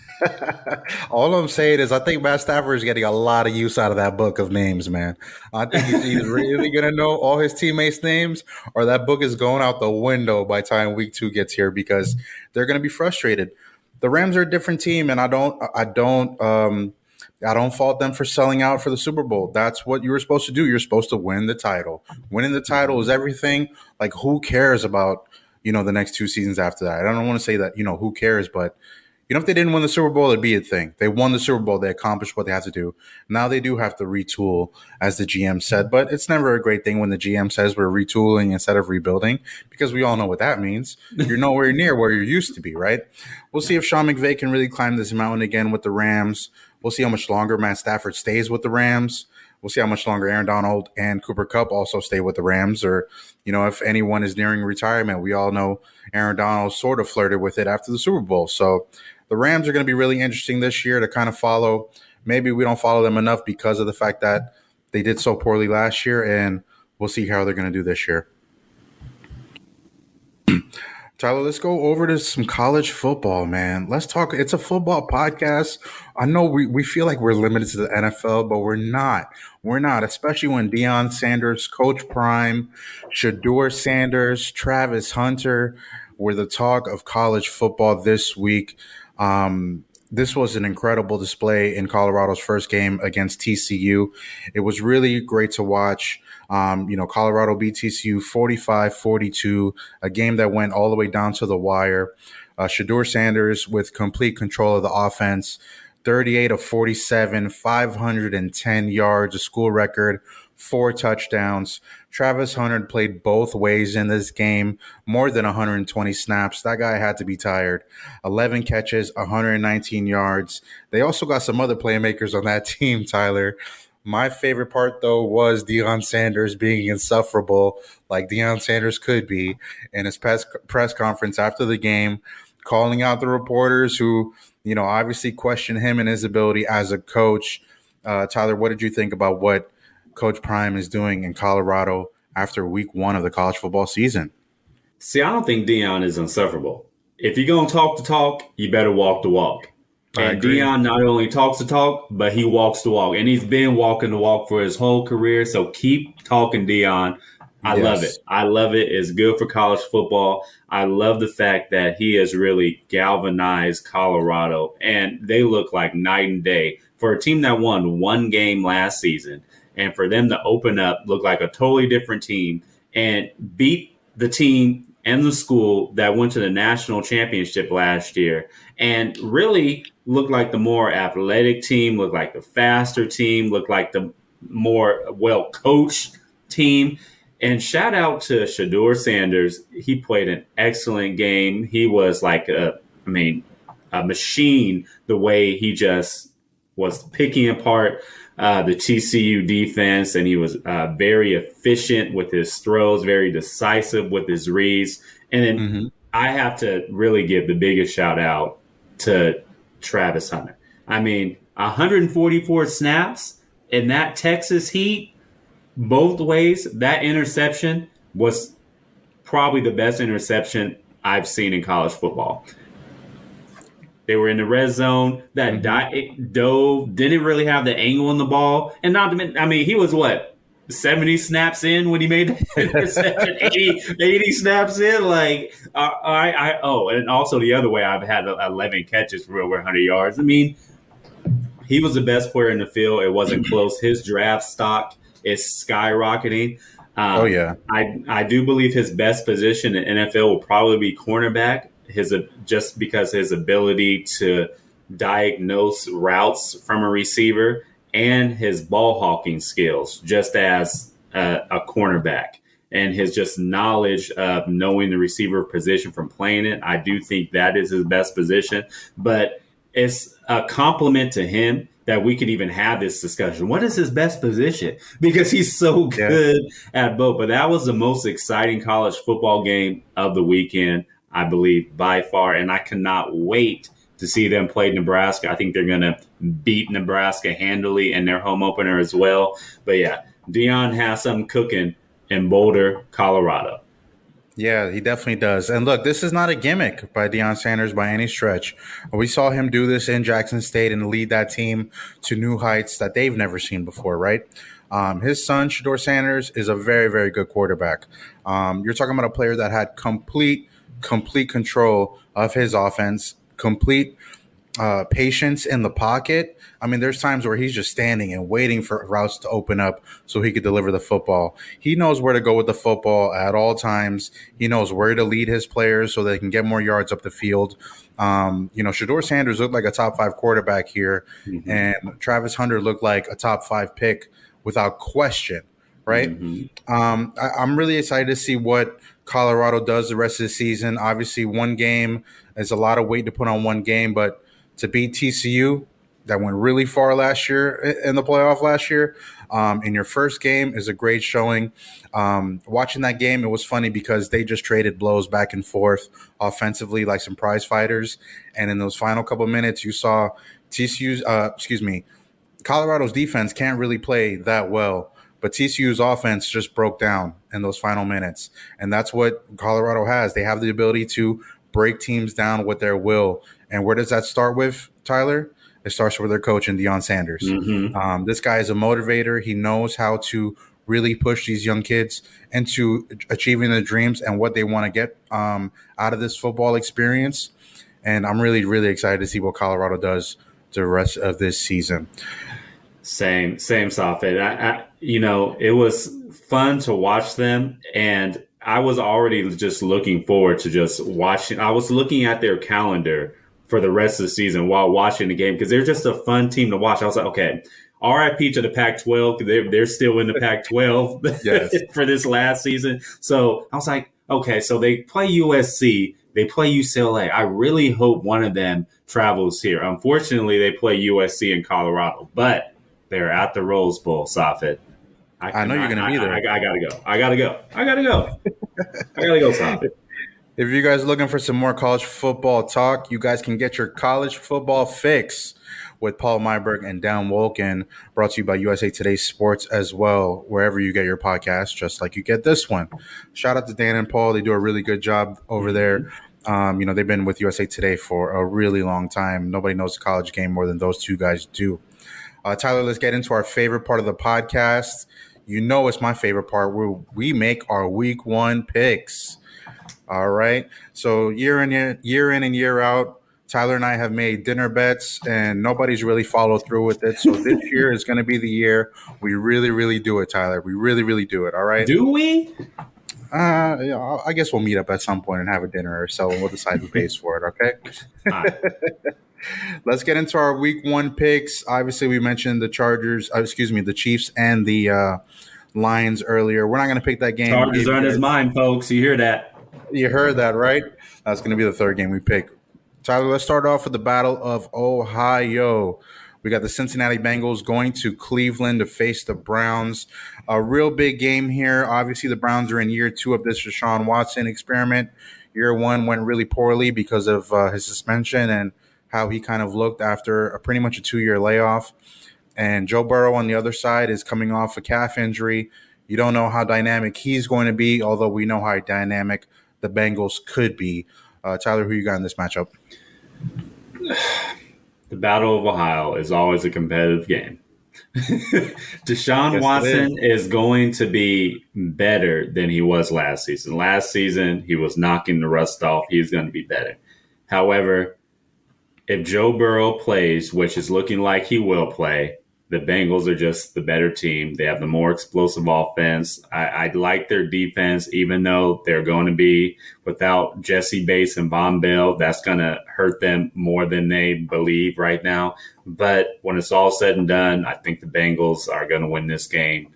A: All I'm saying is, I think Matt Stafford is getting a lot of use out of that book of names, man. I think he's, he's really going to know all his teammates' names, or that book is going out the window by time week two gets here because they're going to be frustrated. The Rams are a different team, and I don't, I don't, um, I don't fault them for selling out for the Super Bowl. That's what you were supposed to do. You're supposed to win the title. Winning the title is everything. Like, who cares about you know the next two seasons after that? I don't want to say that you know who cares, but you know, if they didn't win the Super Bowl, it'd be a thing. They won the Super Bowl. They accomplished what they had to do. Now they do have to retool, as the GM said, but it's never a great thing when the GM says we're retooling instead of rebuilding because we all know what that means. You're nowhere near where you used to be, right? We'll see if Sean McVay can really climb this mountain again with the Rams. We'll see how much longer Matt Stafford stays with the Rams. We'll see how much longer Aaron Donald and Cooper Kupp also stay with the Rams, or you know, if anyone is nearing retirement. We all know Aaron Donald sort of flirted with it after the Super Bowl. So the Rams are going to be really interesting this year to kind of follow. Maybe we don't follow them enough because of the fact that they did so poorly last year, and we'll see how they're going to do this year. Tyler, let's go over to some college football, man. Let's talk. It's a football podcast. I know we, we feel like we're limited to the NFL, but we're not. We're not, especially when Deion Sanders, Coach Prime, Shedeur Sanders, Travis Hunter were the talk of college football this week. Um, this was an incredible display in Colorado's first game against TCU. It was really great to watch. Um, you know, Colorado beat TCU 45 42, a game that went all the way down to the wire. Uh, Shedeur Sanders with complete control of the offense, 38 of 47, 510 yards, a school record, four touchdowns. Travis Hunter played both ways in this game, more than 120 snaps. That guy had to be tired. 11 catches, 119 yards. They also got some other playmakers on that team, Tyler. My favorite part, though, was Deion Sanders being insufferable, like Deion Sanders could be, in his press, press conference after the game, calling out the reporters who, you know, obviously questioned him and his ability as a coach. Uh, Tyler, what did you think about what Coach Prime is doing in Colorado after week one of the college football season.
B: See, I don't think Deion is insufferable. If you're going to talk the talk, you better walk the walk. And Deion not only talks the talk, but he walks the walk. And he's been walking the walk for his whole career. So keep talking, Deion. I yes. love it. I love it. It's good for college football. I love the fact that he has really galvanized Colorado, and they look like night and day for a team that won one game last season and for them to open up, look like a totally different team, and beat the team and the school that went to the national championship last year, and really look like the more athletic team, look like the faster team, look like the more well coached team. And shout out to Shedeur Sanders. He played an excellent game. He was like a, I mean, a machine the way he just was picking apart uh, the TCU defense, and he was uh, very efficient with his throws, very decisive with his reads. And then mm-hmm. I have to really give the biggest shout out to Travis Hunter. I mean, 144 snaps in that Texas heat, both ways. That interception was probably the best interception I've seen in college football. They were in the red zone. That mm-hmm. dove didn't really have the angle on the ball, and not to mention, I mean, he was what 70 snaps in when he made the interception 80, 80 snaps in? Like uh, I, I oh and also the other way i've had 11 catches for over 100 yards. I mean he was the best player in the field. It wasn't close. His draft stock is skyrocketing.
A: Um, oh yeah.
B: I i do believe his best position in nfl will probably be cornerback his just because his ability to diagnose routes from a receiver and his ball hawking skills, just as a, a cornerback, and his just knowledge of knowing the receiver position from playing it. I do think that is his best position, but it's a compliment to him that we could even have this discussion. What is his best position? Because he's so good yeah. at both. But that was the most exciting college football game of the weekend, I believe, by far. And I cannot wait to see them play Nebraska. I think they're going to beat Nebraska handily in their home opener as well. But yeah, Deion has some cooking in Boulder, Colorado.
A: Yeah, he definitely does. And look, this is not a gimmick by Deion Sanders by any stretch. We saw him do this in Jackson State and lead that team to new heights that they've never seen before, right? Um, his son, Shedeur Sanders, is a very, very good quarterback. Um, you're talking about a player that had complete, complete control of his offense complete uh, patience in the pocket. I mean, there's times where he's just standing and waiting for routes to open up so he could deliver the football. He knows where to go with the football at all times. He knows where to lead his players so they can get more yards up the field. Um, you know, Shedeur Sanders looked like a top five quarterback here, mm-hmm. and Travis Hunter looked like a top five pick without question. Right. Mm-hmm. Um, I, I'm really excited to see what Colorado does the rest of the season. Obviously, one game is a lot of weight to put on one game, but to beat TCU, that went really far last year in the playoff last year, um, in your first game is a great showing. Um, watching that game, it was funny because they just traded blows back and forth offensively, like some prize fighters. And in those final couple minutes, you saw TCU's, uh, excuse me, Colorado's defense can't really play that well. But TCU's offense just broke down in those final minutes. And that's what Colorado has. They have the ability to break teams down with their will. And where does that start with, Tyler? It starts with their coach and Deion Sanders. Mm-hmm. Um, this guy is a motivator. He knows how to really push these young kids into achieving their dreams and what they want to get um, out of this football experience. And I'm really, really excited to see what Colorado does the rest of this season.
B: Same, same, Safid. I, I, you know, it was fun to watch them, and I was already just looking forward to just watching. I was looking at their calendar for the rest of the season while watching the game because they're just a fun team to watch. I was like, okay, RIP to the Pac 12 they're, they're still in the Pac 12 for this last season. So I was like, okay, so they play USC, they play UCLA. I really hope one of them travels here. Unfortunately, they play USC in Colorado, but they're at the Rose Bowl, Safid.
A: I, I know you're going to be there.
B: I, I, I, gotta go. I gotta go. I gotta go. I gotta go. It.
A: If you guys are looking for some more college football talk, you guys can get your college football fix with Paul Myerberg and Dan Wolken, brought to you by USA Today Sports as well, wherever you get your podcast, just like you get this one. Shout out to Dan and Paul; they do a really good job over there. Um, you know, they've been with USA Today for a really long time. Nobody knows the college game more than those two guys do. Uh, Tyler, let's get into our favorite part of the podcast. You know, it's my favorite part where we make our week one picks. All right. So year in year, year in and year out, Tyler and I have made dinner bets, and nobody's really followed through with it. So this year is going to be the year we really, really do it, Tyler. We really, really do it. All right.
B: Do we?
A: Uh, yeah, I guess we'll meet up at some point and have a dinner or so, and we'll decide who pays for it. Okay. Let's get into our week one picks. Obviously, we mentioned the Chargers, uh, excuse me, the Chiefs and the uh, Lions earlier. We're not going to pick that game.
B: Chargers are on his mind, folks. You hear that?
A: You heard that, right? That's going to be the third game we pick. Tyler, let's start off with the Battle of Ohio. We got the Cincinnati Bengals going to Cleveland to face the Browns. A real big game here. Obviously, the Browns are in year two of this Deshaun Watson experiment. Year one went really poorly because of uh, his suspension and – how he kind of looked after a pretty much a two year layoff. And Joe Burrow on the other side is coming off a calf injury. You don't know how dynamic he's going to be, although we know how dynamic the Bengals could be. Uh, Tyler, who you got in this matchup?
B: the Battle of Ohio is always a competitive game. Deshaun
A: Yes,
B: Watson is going to be better than he was last season. Last season, he was knocking the rust off. He's going to be better. However, if Joe Burrow plays, which is looking like he will play, the Bengals are just the better team. They have the more explosive offense. I, I like their defense, even though they're going to be without Jessie Bates and Vonn Bell. That's going to hurt them more than they believe right now. But when it's all said and done, I think the Bengals are going to win this game.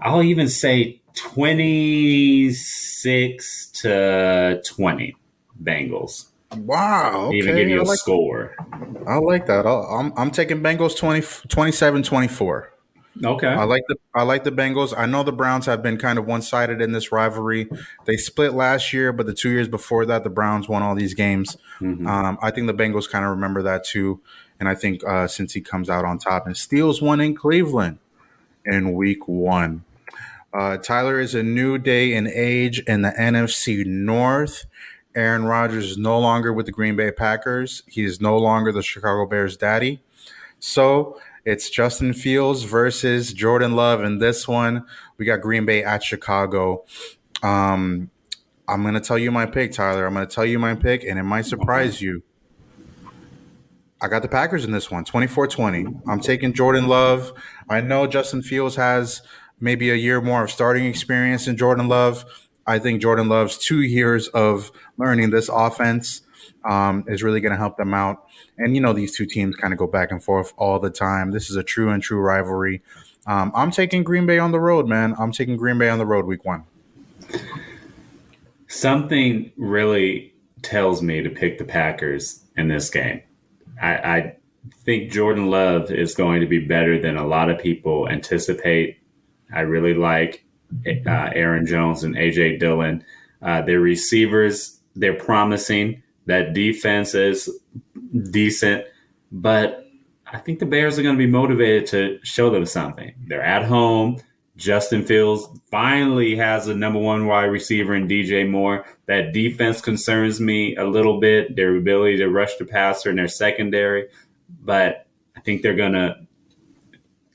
B: I'll even say 26 to 20 Bengals.
A: Wow. Okay.
B: Even give you
A: I
B: a
A: like,
B: score.
A: I like that. I'll, I'm I'm taking Bengals 20, 27 24.
B: Okay.
A: I like the I like the Bengals. I know the Browns have been kind of one sided in this rivalry. They split last year, but the two years before that, the Browns won all these games.
B: Mhm.
A: Um, I think the Bengals kind of remember that too. And I think uh, Cincy comes out on top and steals one in Cleveland in week one. Uh, Tyler is a new day in age in the NFC North. Aaron Rodgers is no longer with the Green Bay Packers. He is no longer the Chicago Bears daddy. So it's Justin Fields versus Jordan Love. In this one, we got Green Bay at Chicago. Um, I'm going to tell you my pick, Tyler. I'm going to tell you my pick, and it might surprise you. I got the Packers in this one, 24 20. I'm taking Jordan Love. I know Justin Fields has maybe a year more of starting experience than Jordan Love. I think Jordan Love's two years of learning this offense um, is really going to help them out. And, you know, these two teams kind of go back and forth all the time. This is a true and true rivalry. Um, I'm taking Green Bay on the road, man. I'm taking Green Bay on the road week one.
B: Something really tells me to pick the Packers in this game. I, I think Jordan Love is going to be better than a lot of people anticipate. I really like uh, Aaron Jones and AJ Dillon. Uh, their receivers, they're promising. That defense is decent, but I think the Bears are going to be motivated to show them something. They're at home. Justin Fields finally has a number one wide receiver in DJ Moore. That defense concerns me a little bit, their ability to rush the passer in their secondary. But I think they're going to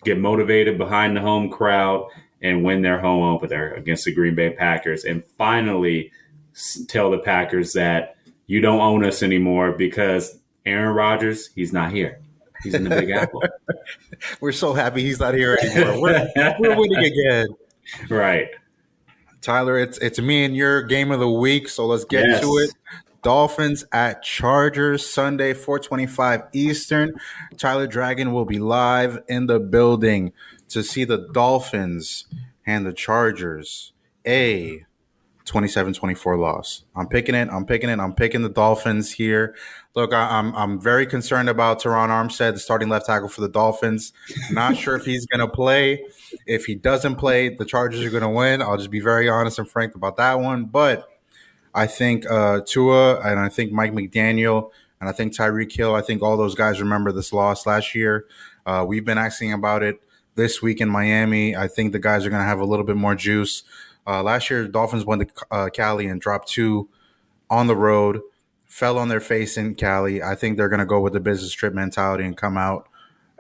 B: get motivated behind the home crowd and win their home opener against the Green Bay Packers and finally tell the Packers that you don't own us anymore because Aaron Rodgers, he's not here. He's in the Big Apple.
A: We're so happy he's not here anymore. We're, we're winning again.
B: Right.
A: Tyler, it's it's me and your game of the week, so let's get
B: Yes.
A: to it. Dolphins at Chargers Sunday, 425 Eastern. Tyler Dragon will be live in the building to see the Dolphins and the Chargers a 27-24 loss. I'm picking it. I'm picking it. I'm picking the Dolphins here. Look, I, I'm I'm very concerned about Terron Armstead, the starting left tackle for the Dolphins. Not sure if he's going to play. If he doesn't play, the Chargers are going to win. I'll just be very honest and frank about that one. But I think uh, Tua and I think Mike McDaniel and I think Tyreek Hill. I think all those guys remember this loss last year. Uh, we've been asking about it this week in Miami. I think the guys are going to have a little bit more juice. Uh, last year, Dolphins went to uh, Cali and dropped two on the road, fell on their face in Cali. I think they're going to go with the business trip mentality and come out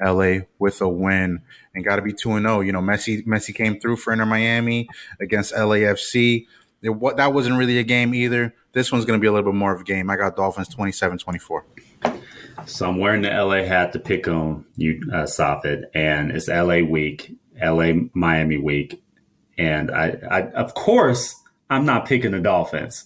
A: LA with a win and got to be 2 and 0. You know, Messi Messi came through for Inter Miami against LAFC. It, what that wasn't really a game either. This one's going to be a little bit more of a game. I got Dolphins 27-24.
B: So I'm wearing the LA hat to pick on you, uh, Safid, and it's LA week, LA Miami week, and I, I, of course, I'm not picking the Dolphins.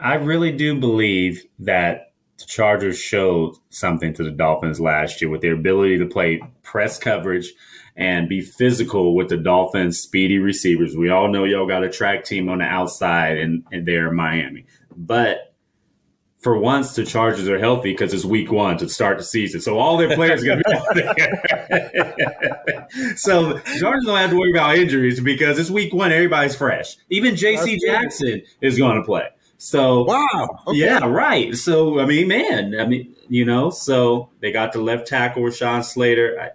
B: I really do believe that the Chargers showed something to the Dolphins last year with their ability to play press coverage and be physical with the Dolphins' speedy receivers. We all know y'all got a track team on the outside and, and they're Miami. But for once, the Chargers are healthy because it's week one to start the season. So all their players are going to be out there. so the Chargers don't have to worry about injuries because it's week one. Everybody's fresh. Even J.C. Jackson is going to play. So
A: Wow. Okay.
B: yeah, right. So I mean, man, I mean, you know, so they got the left tackle Rashawn Slater. I,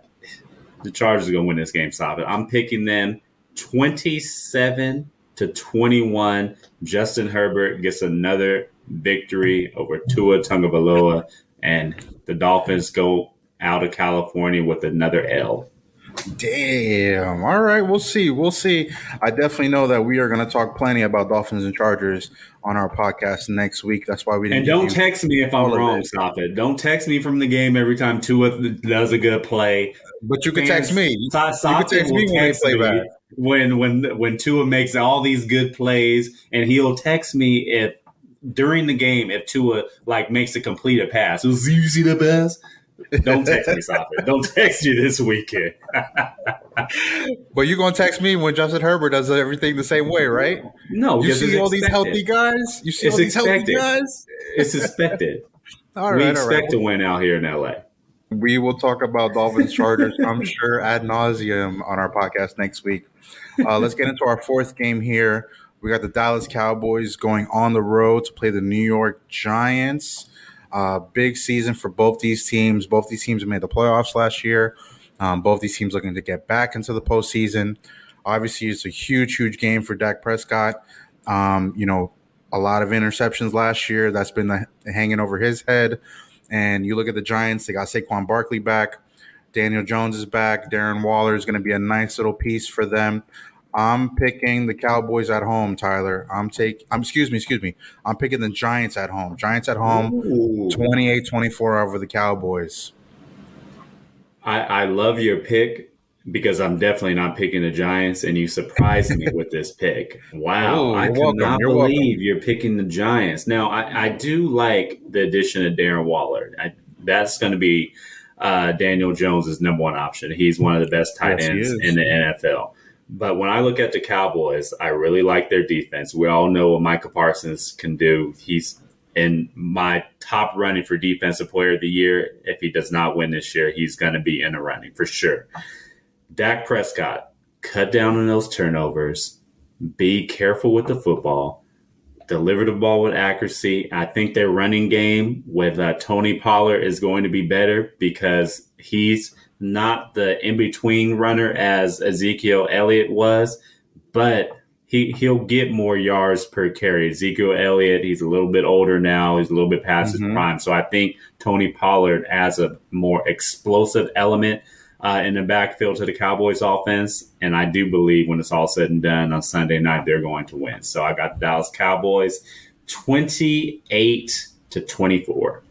B: the Chargers are going to win this game. Stop it. I'm picking them 27 to 21. Justin Herbert gets another victory over Tua Tagovailoa. and the Dolphins go out of California with another L.
A: Damn. All right, we'll see. We'll see. I definitely know that we are going to talk plenty about Dolphins and Chargers on our podcast next week. That's why we
B: didn't. And don't text me if I'm wrong. Stop it. Don't text me from the game every time Tua does a good play.
A: But you can text me. you
B: can text me when text play back. When when when Tua makes all these good plays, and he'll text me if during the game if Tua like makes a completed pass. You see the pass? Don't text me, stop it. Don't text you this weekend.
A: but you're gonna text me when Justin Herbert does everything the same way, right?
B: No,
A: you see all these healthy guys. You see it's all these expected. healthy guys.
B: It's expected. all right, we expect right. to win out here in LA.
A: We will talk about Dolphins Chargers, I'm sure, ad nauseum on our podcast next week. Uh, let's get into our fourth game here. We got the Dallas Cowboys going on the road to play the New York Giants. Uh, big season for both these teams. Both these teams made the playoffs last year. Um, both these teams looking to get back into the postseason. Obviously, it's a huge, huge game for Dak Prescott. Um, you know, a lot of interceptions last year. That's been the, hanging over his head. And you look at the Giants, they got Saquon Barkley back. Daniel Jones is back. Darren Waller is going to be a nice little piece for them. I'm picking the Cowboys at home, Tyler. I'm take I'm excuse me, excuse me. I'm picking the Giants at home. Giants at home 28-24 over the Cowboys.
B: I, I love your pick because I'm definitely not picking the Giants, and you surprised me with this pick. Wow, oh, I cannot believe welcome. you're picking the Giants. Now, I, I, do like the addition of Darren Waller. I, that's going to be uh, Daniel Jones' number one option. He's one of the best tight yes, ends in the NFL. But when I look at the Cowboys, I really like their defense. We all know what Micah Parsons can do. He's in my top running for defensive player of the year. If he does not win this year, he's going to be in the running for sure. Dak Prescott, cut down on those turnovers, be careful with the football, deliver the ball with accuracy. I think their running game with uh, Tony Pollard is going to be better because he's not the in between runner as Ezekiel Elliott was, but he he'll get more yards per carry. Ezekiel Elliott, he's a little bit older now. He's a little bit past mm-hmm. his prime, so I think Tony Pollard adds a more explosive element uh, in the backfield to the Cowboys offense. And I do believe when it's all said and done on Sunday night, they're going to win. So I got the Dallas Cowboys twenty eight to twenty four.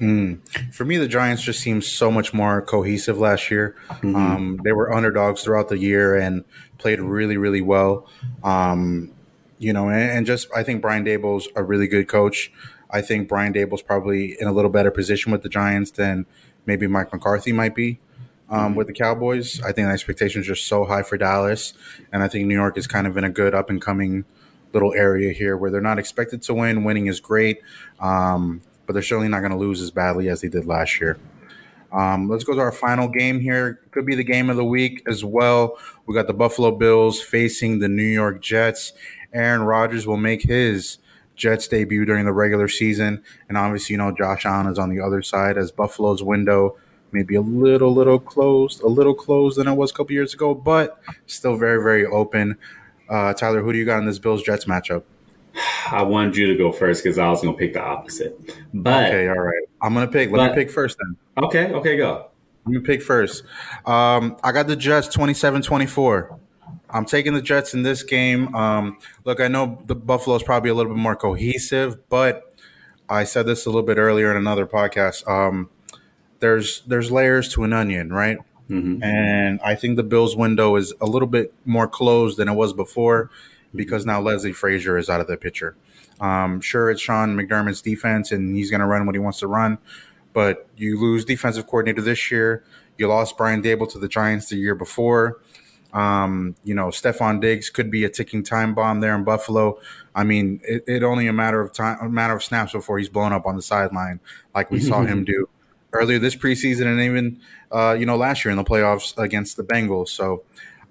A: Mm. For me, the Giants just seemed so much more cohesive last year. Mm-hmm. Um, they were underdogs throughout the year and played really, really well. Um, you know, and, and, just I think Brian Daboll's a really good coach. I think Brian Daboll's probably in a little better position with the Giants than maybe Mike McCarthy might be um, mm-hmm. with the Cowboys. I think the expectations are so high for Dallas, and I think New York is kind of in a good up and coming little area here where they're not expected to win. Winning is great. Um, but they're certainly not going to lose as badly as they did last year. Um, let's go to our final game here. Could be the game of the week as well. We got the Buffalo Bills facing the New York Jets. Aaron Rodgers will make his Jets debut during the regular season, and obviously, you know, Josh Allen is on the other side as Buffalo's window maybe a little, little closed, a little closed than it was a couple years ago, but still very, very open. Uh, Tyler, who do you got in this Bills Jets matchup?
B: I wanted you to go first because I was going to pick the opposite. But
A: okay, all right. I'm going to pick. Let but, me pick first then.
B: Okay, okay, go.
A: Let me pick first. Um, I got the Jets 27 24. I'm taking the Jets in this game. Um, look, I know the Buffalo is probably a little bit more cohesive, but I said this a little bit earlier in another podcast. Um, there's there's layers to an onion, right? Mm-hmm. And I think the Bills' window is a little bit more closed than it was before because now Leslie Frazier is out of the picture. Um, sure, it's Sean McDermott's defense, and he's going to run what he wants to run. But you lose defensive coordinator this year. You lost Brian Daboll to the Giants the year before. Um, you know, Stefon Diggs could be a ticking time bomb there in Buffalo. I mean, it, it, only a matter of time, a matter of snaps before he's blown up on the sideline, like we saw him do earlier this preseason and even uh, you know last year in the playoffs against the Bengals. So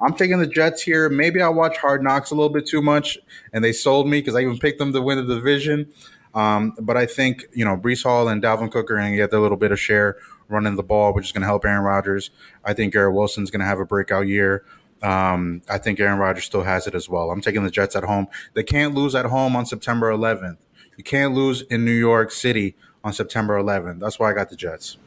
A: I'm taking the Jets here. Maybe I watch Hard Knocks a little bit too much, and they sold me because I even picked them to win the division. Um, but I think you know Breece Hall and Dalvin Cook are going to get their little bit of share running the ball, which is going to help Aaron Rodgers. I think Garrett Wilson's going to have a breakout year. Um, I think Aaron Rodgers still has it as well. I'm taking the Jets at home. They can't lose at home on September 11th. You can't lose in New York City on September 11th. That's why I got the Jets.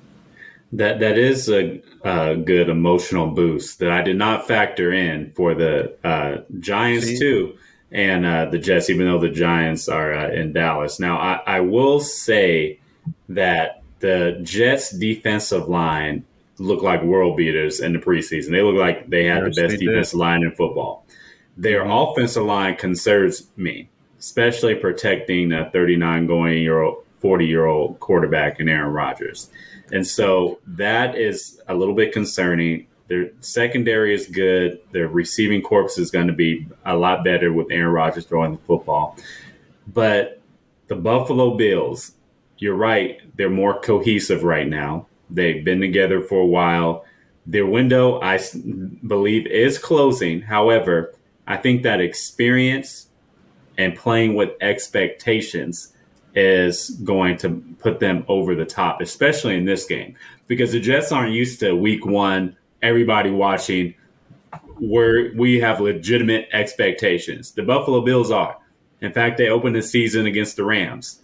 B: That that is a, a good emotional boost that I did not factor in for the uh, Giants See? too, and uh, the Jets. Even though the Giants are uh, in Dallas now, I, I will say that the Jets defensive line look like world beaters in the preseason. They look like they had yes, the best defensive did. line in football. Their mm-hmm. offensive line concerns me, especially protecting a 39 going year old, 40 year old quarterback in Aaron Rodgers. And so that is a little bit concerning. Their secondary is good. Their receiving corps is going to be a lot better with Aaron Rodgers throwing the football. But the Buffalo Bills, you're right, they're more cohesive right now. They've been together for a while. Their window, I believe, is closing. However, I think that experience and playing with expectations is going to put them over the top, especially in this game, because the Jets aren't used to week one, everybody watching, where we have legitimate expectations. The Buffalo Bills are. In fact, they opened the season against the Rams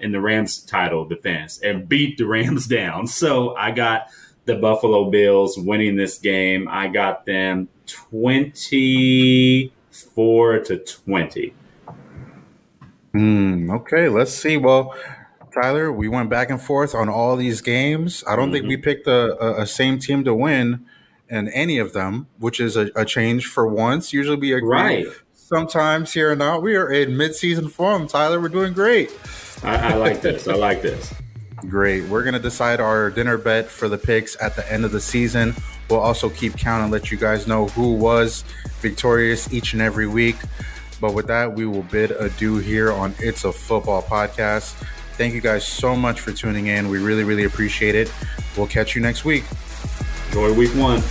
B: in the Rams title defense and beat the Rams down. So I got the Buffalo Bills winning this game. I got them 24 to 20.
A: Mm, okay, let's see. Well, Tyler, we went back and forth on all these games. I don't mm-hmm. think we picked a, a, a, same team to win in any of them, which is a, a change for once. Usually we agree. Right. Sometimes here and now, we are in mid-season form. Tyler, we're doing great.
B: I, I like this. I like this.
A: Great. We're gonna decide our dinner bet for the picks at the end of the season. We'll also keep count and let you guys know who was victorious each and every week. But with that, we will bid adieu here on It's a Football podcast. Thank you guys so much for tuning in. We really, really appreciate it. We'll catch you next week.
B: Enjoy week one.